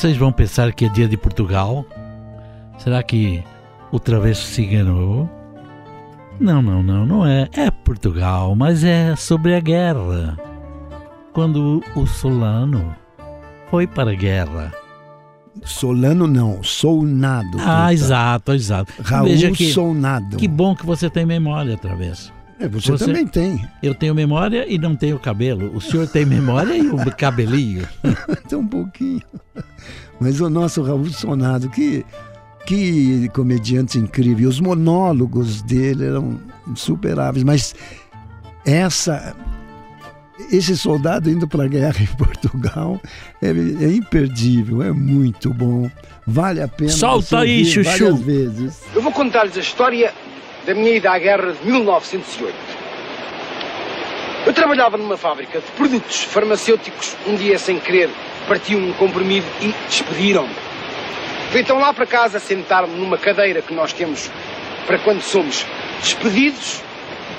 vocês vão pensar que é dia de Portugal? Será que o travesso se enganou? Não, não, não, não é. É Portugal, mas é sobre a guerra. Quando o Solano foi para a guerra. Solano não, Solnado. Ah, exato, exato. Raul Veja que, Solnado. que bom que você tem memória, Travesso. É, você, Você- também tem. Eu tenho memória e não tenho cabelo. O senhor tem memória e o cabelinho. Tem um pouquinho. Mas o nosso Raul Sonado, que, que comediante incrível. Os monólogos dele eram insuperáveis. Mas essa, esse soldado indo para a guerra em Portugal é, é imperdível, é muito bom. Vale a pena. Solta aí, Chuchu. várias vezes. Eu vou contar-lhes a história da minha ida à guerra de 1908. Eu trabalhava numa fábrica de produtos farmacêuticos. Um dia, sem querer, parti um comprimido e despediram-me. Fui então lá para casa sentar-me numa cadeira que nós temos para quando somos despedidos.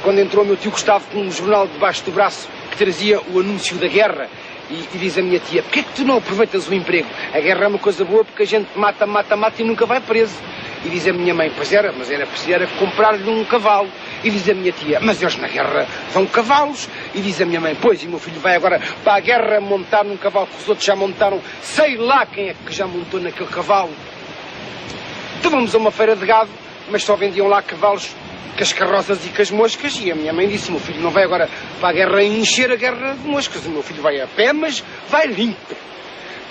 Quando entrou o meu tio Gustavo com um jornal debaixo do braço que trazia o anúncio da guerra. E, e diz a minha tia, porquê é que tu não aproveitas o emprego? A guerra é uma coisa boa porque a gente mata, mata, mata e nunca vai preso. E diz a minha mãe, pois era, mas era preciso era comprar-lhe um cavalo. E diz a minha tia, mas eles na guerra vão cavalos. E diz a minha mãe, pois, e meu filho vai agora para a guerra montar num cavalo que os outros já montaram. Sei lá quem é que já montou naquele cavalo. Então vamos a uma feira de gado, mas só vendiam lá cavalos com as carroças e com as moscas. E a minha mãe disse: meu filho não vai agora para a guerra encher a guerra de moscas. O meu filho vai a pé, mas vai limpo.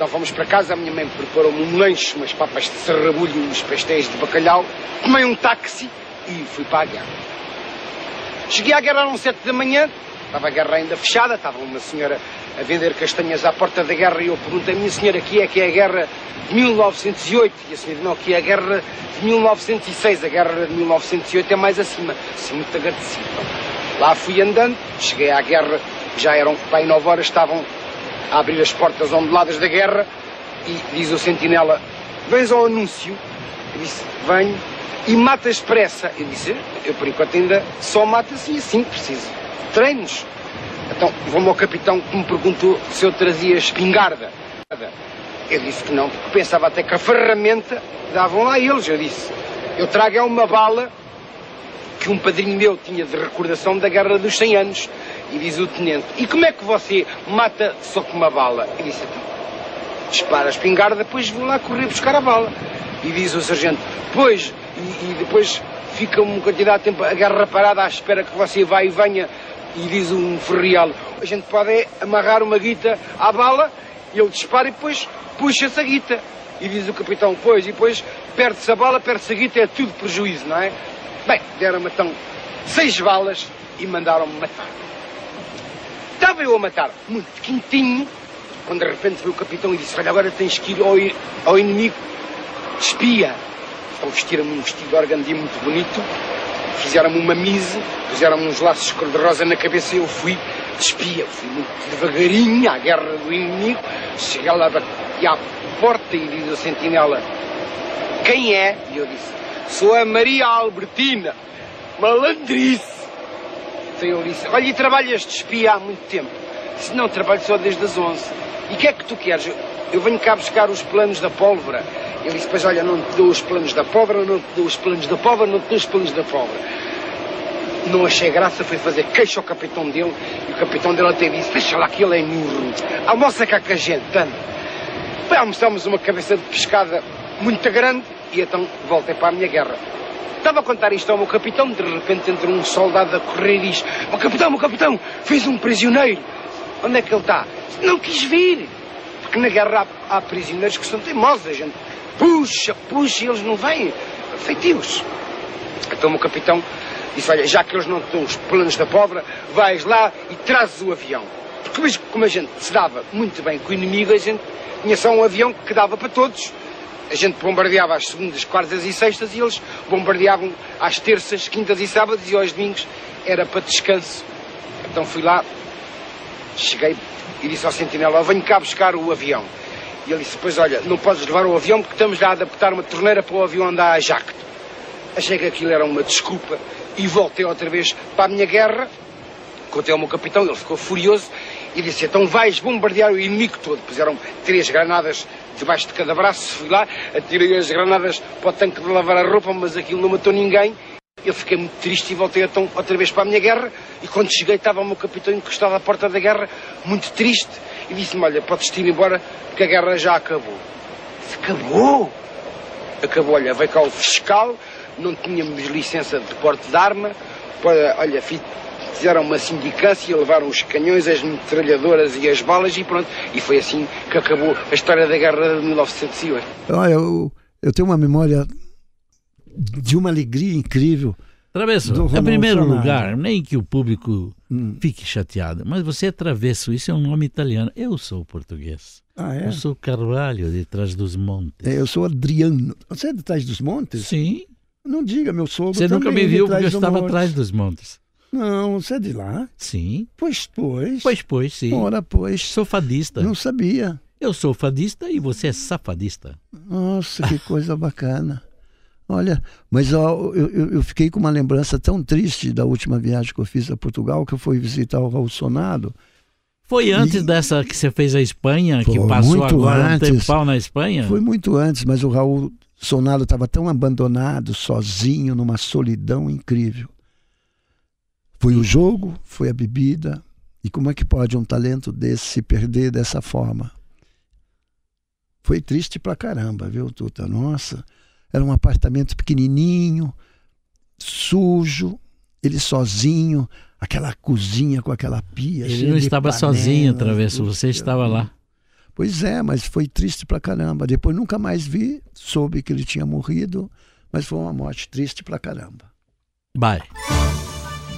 Então fomos para casa, a minha mãe preparou-me um lanche, umas papas de serrabulho uns pastéis de bacalhau. Tomei um táxi e fui para a guerra. Cheguei à guerra às sete da manhã, estava a guerra ainda fechada, estava uma senhora a vender castanhas à porta da guerra e eu perguntei, minha senhora, aqui é que é a guerra de 1908? E a senhora, não, aqui é a guerra de 1906, a guerra de 1908 é mais acima. Sim, muito agradecido. Lá fui andando, cheguei à guerra, já eram pai nove horas, estavam a abrir as portas onduladas da guerra e diz o sentinela, vens ao anúncio? Eu disse, venho. E matas depressa. Eu disse, eu por enquanto ainda só mato assim, assim, preciso treinos. Então, vou-me ao capitão que me perguntou se eu trazia espingarda. Eu disse que não, porque pensava até que a ferramenta davam lá eles. Eu disse, eu trago é uma bala que um padrinho meu tinha de recordação da Guerra dos 100 Anos. E diz o tenente, e como é que você mata só com uma bala? Eu disse, então, dispara a espingarda, depois vou lá correr buscar a bala. E diz o sargento, pois, e, e depois fica uma quantidade de tempo a guerra parada à espera que você vá e venha. E diz um ferrial, a gente pode amarrar uma guita à bala, e ele dispara e depois puxa-se a guita. E diz o capitão, pois, e depois perde-se a bala, perde-se a guita, é tudo prejuízo, não é? Bem, deram-me então seis balas e mandaram-me matar. Estava eu a matar muito quentinho, quando de repente veio o capitão e disse, olha, agora tens que ir ao, ao inimigo de espia. Então vestiram-me um vestido organdi muito bonito, fizeram-me uma mise, puseram-me uns laços cor-de-rosa na cabeça e eu fui de espia. Fui muito devagarinho à guerra do inimigo, cheguei lá, bati à porta e diz o sentinela, quem é? E eu disse, sou a Maria Albertina, malandrice. Ele disse, olha, e trabalhas de espia há muito tempo. Disse, não, trabalho só desde as 11. E o que é que tu queres? Eu, venho cá buscar os planos da pólvora. Ele disse, pois olha, não te dou os planos da pólvora, não te dou os planos da pólvora, não te dou os planos da pólvora. Não achei graça, fui fazer queixo ao capitão dele, e o capitão dele até disse, deixa lá que ele é murro. Almoça cá com a gente, anda. Bem, almoçámos uma cabeça de pescada muito grande e então voltei para a minha guerra. Estava a contar isto ao meu capitão, de repente entra um soldado a correr e diz: Meu capitão, meu capitão, fez um prisioneiro. Onde é que ele está? Não quis vir. Porque na guerra há, há prisioneiros que são teimosos, a gente puxa, puxa e eles não vêm. Feitios. Então o meu capitão disse: Olha, já que eles não estão os planos da pobre, vais lá e trazes o avião. Porque mesmo como a gente se dava muito bem com o inimigo, a gente tinha só um avião que dava para todos. A gente bombardeava às segundas, quartas e sextas e eles bombardeavam às terças, quintas e sábados e aos domingos era para descanso. Então fui lá, cheguei e disse ao sentinela, "Ó, venho cá buscar o avião. E ele disse, pois olha, não podes levar o avião porque estamos a adaptar uma torneira para o avião andar a jacto. Achei que aquilo era uma desculpa e voltei outra vez para a minha guerra. Contei ao meu capitão, ele ficou furioso e disse: Então vais bombardear o inimigo todo. Puseram três granadas debaixo de cada braço. Fui lá, atirei as granadas para o tanque de lavar a roupa, mas aquilo não matou ninguém. Eu fiquei muito triste e voltei então outra vez para a minha guerra. E quando cheguei, estava o meu capitão encostado à porta da guerra, muito triste, e disse-me: Olha, podes ir embora, porque a guerra já acabou. Acabou? Acabou, olha, veio cá o fiscal, não tínhamos licença de porte de arma, para, olha, fizeram uma sindicância, levaram os canhões, as metralhadoras e as balas e pronto. E foi assim que acabou a história da guerra de 1908. Olha, eu, eu tenho uma memória de uma alegria incrível. Travesso, em primeiro lugar, nem que o público Hum. fique chateado, mas você é travesso, isso é um nome italiano. Eu sou português. Ah, é? Eu sou Carvalho, de trás dos montes. É, Eu sou Adriano. Você é de trás dos montes? Sim, Não diga, meu sogro. você nunca me é viu porque eu estava atrás dos montes. Não, você é de lá? Sim, Pois, pois. pois, pois, sim. Ora, pois. Sou fadista. Não sabia. Eu sou fadista e você é safadista. Nossa, que coisa bacana. Olha, mas ó, eu, eu, fiquei com uma lembrança tão triste da última viagem que eu fiz a Portugal, que eu fui visitar o Raul Sonado. Foi antes dessa que você fez a Espanha, que Foi passou muito agora antes. um tempão na Espanha? Foi muito antes, mas o Raul Sonado estava tão abandonado, sozinho, numa solidão incrível. Foi o jogo, foi a bebida. E como é que pode um talento desse se perder dessa forma? Foi triste pra caramba, viu, Tuta? Nossa, era um apartamento pequenininho, sujo, ele sozinho, aquela cozinha com aquela pia. Ele não estava panelas, sozinho, Travesso, você estava lá. Pois é, mas foi triste pra caramba. Depois nunca mais vi, soube que ele tinha morrido, mas foi uma morte triste pra caramba. Vai.